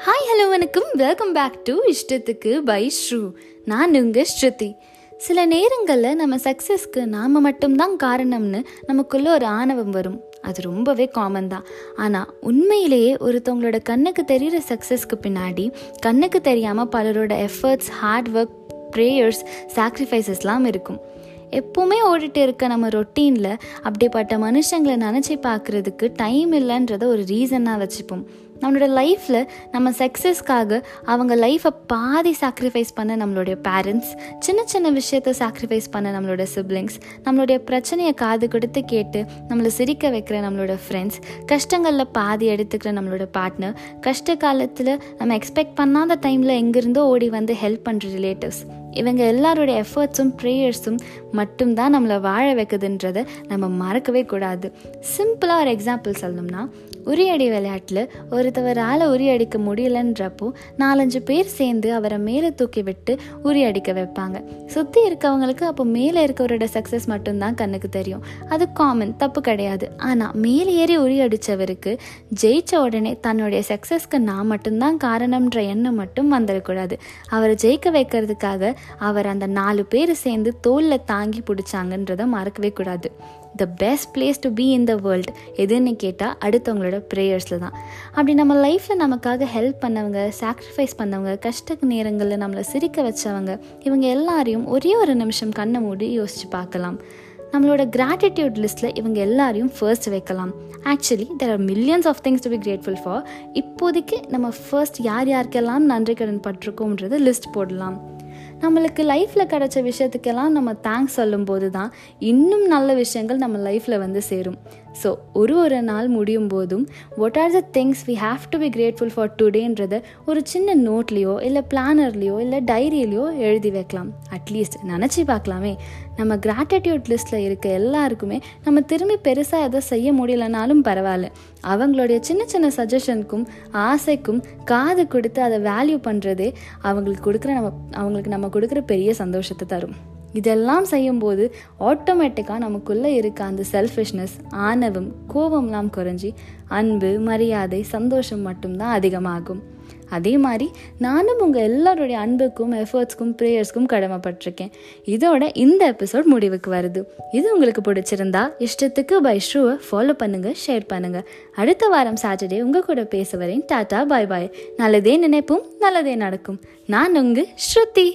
Hi hello வணக்கம். Welcome back to இஷ்டத்துக்கு by Shru. நான் உங்கள் ஸ்ருதி. சில நேரங்களில் நம்ம சக்ஸஸ்க்கு நாம் மட்டும்தான் காரணம்னு நமக்குள்ளே ஒரு ஆணவம் வரும். அது ரொம்பவே காமன் தான். ஆனால் உண்மையிலேயே ஒருத்தவங்களோட கண்ணுக்கு தெரிகிற சக்ஸஸ்க்கு பின்னாடி கண்ணுக்கு தெரியாமல் பலரோட எஃபர்ட்ஸ் ஹார்ட் ஒர்க் ப்ரேயர்ஸ் சாக்ரிஃபைசஸ்லாம் இருக்கும். எப்போவுமே ஓடிட்டு இருக்க நம்ம ரொட்டீனில் அப்படிப்பட்ட மனுஷங்களை நினச்சி பார்க்குறதுக்கு டைம் இல்லைன்றத ஒரு ரீசனாக வச்சுப்போம். நம்மளோட லைஃப்பில் நம்ம சக்ஸஸ்க்காக அவங்க லைஃப்பை பாதி சாக்ரிஃபைஸ் பண்ண நம்மளுடைய பேரண்ட்ஸ் சின்ன சின்ன விஷயத்த சாக்ரிஃபைஸ் பண்ண நம்மளோட சிப்ளிங்ஸ் நம்மளுடைய பிரச்சனையை காது கொடுத்து கேட்டு நம்மளை சிரிக்க வைக்கிற நம்மளோட ஃப்ரெண்ட்ஸ் கஷ்டங்களில் பாதி எடுத்துக்கிற நம்மளோட பார்ட்னர் கஷ்ட காலத்தில் நம்ம எக்ஸ்பெக்ட் பண்ணாத டைமில் எங்கேருந்தோ ஓடி வந்து ஹெல்ப் பண்ணுற ரிலேட்டிவ்ஸ் இவங்க எல்லாருடைய எஃபர்ட்ஸும் ப்ரேயர்ஸும் மட்டும்தான் நம்மளை வாழ வைக்குதுன்றதை நம்ம மறக்கவே கூடாது. சிம்பிளாக ஒரு எக்ஸாம்பிள் சொல்லணும்னா உரியடி விளையாட்டில் ஒருத்தவரால் உரி அடிக்க முடியலன்றப்போ நாலஞ்சு பேர் சேர்ந்து அவரை மேலே தூக்கி விட்டு உரி அடிக்க வைப்பாங்க. சுற்றி இருக்கவங்களுக்கு அப்போ மேலே இருக்கவரோட சக்ஸஸ் மட்டும்தான் கண்ணுக்கு தெரியும். அது காமன் தப்பு கிடையாது. ஆனால் மேலே ஏறி உரி அடித்தவருக்கு உடனே தன்னுடைய சக்ஸஸ்க்கு நான் மட்டும்தான் காரணம்ன்ற எண்ணம் மட்டும் வந்துடக்கூடாது. அவரை ஜெயிக்க வைக்கிறதுக்காக அவர் அந்த நாலு பேர் சேர்ந்து தோலில் தாங்கி பிடிச்சாங்கன்றதை மறக்கவே கூடாது. The best place to be in the world எதுன்னு கேட்டால் அடுத்தவங்களோட ப்ரேயர்ஸில் தான். அப்படி நம்ம லைஃப்பில் நமக்காக ஹெல்ப் பண்ணவங்க சாக்ரிஃபைஸ் பண்ணவங்க கஷ்ட நேரங்களில் நம்மளை சிரிக்க வச்சவங்க இவங்க எல்லாரையும் ஒரே ஒரு நிமிஷம் கண்ணை மூடி யோசித்து பார்க்கலாம். நம்மளோட கிராட்டிடியூட் லிஸ்ட்டில் இவங்க எல்லாரையும் ஃபர்ஸ்ட் வைக்கலாம். Actually there are millions of things to be grateful for இப்போதைக்கு நம்ம ஃபர்ஸ்ட் யார் யாருக்கெல்லாம் நன்றி கடன் பட்டிருக்கோன்றது லிஸ்ட் போடலாம். நம்மளுக்கு லைஃப்பில் கிடச்ச விஷயத்துக்கெல்லாம் நம்ம தேங்க்ஸ் சொல்லும்போது தான் இன்னும் நல்ல விஷயங்கள் நம்ம லைஃப்பில் வந்து சேரும். ஸோ ஒரு ஒரு நாள் முடியும் போதும் what are the things we have to be grateful for டுடேன்றத ஒரு சின்ன நோட்லேயோ இல்லை பிளானர்லேயோ இல்லை டைரியிலையோ எழுதி வைக்கலாம். அட்லீஸ்ட் நினச்சி பார்க்கலாமே. நம்ம கிராட்டிடியூட் லிஸ்ட்டில் இருக்க எல்லாருக்குமே நம்ம திரும்பி பெருசாக எதை செய்ய முடியலனாலும் பரவாயில்ல. அவங்களுடைய சின்ன சின்ன சஜஷனுக்கும் ஆசைக்கும் காது கொடுத்து அதை வேல்யூ பண்ணுறதே அவங்களுக்கு கொடுக்குற நம்ம அவங்களுக்கு நம்ம கொடுக்குற பெரிய சந்தோஷத்தை தரும். இதெல்லாம் செய்யும்போது ஆட்டோமேட்டிக்காக நமக்குள்ளே இருக்க அந்த செல்ஃபிஷ்னஸ் ஆணவம் கோபம்லாம் குறைஞ்சி அன்பு மரியாதை சந்தோஷம் மட்டும்தான் அதிகமாகும். அதே மாதிரி நானும் உங்கள் எல்லாருடைய அன்புக்கும் எஃபர்ட்ஸ்க்கும் ப்ரேயர்ஸ்க்கும் கடமைப்பட்டிருக்கேன். இதோட இந்த எபிசோட் முடிவுக்கு வருது. இது உங்களுக்கு பிடிச்சிருந்தா இஷ்டத்துக்கு பை ஷூவை ஃபாலோ பண்ணுங்கள் ஷேர் பண்ணுங்கள் அடுத்த வாரம் சாட்டர்டே உங்கள் கூட பேச வரேன் டாட்டா பாய் பாய் நல்லதே நினைப்போம் நல்லதே நடக்கும். நான் உங்கள் ஸ்ருதி.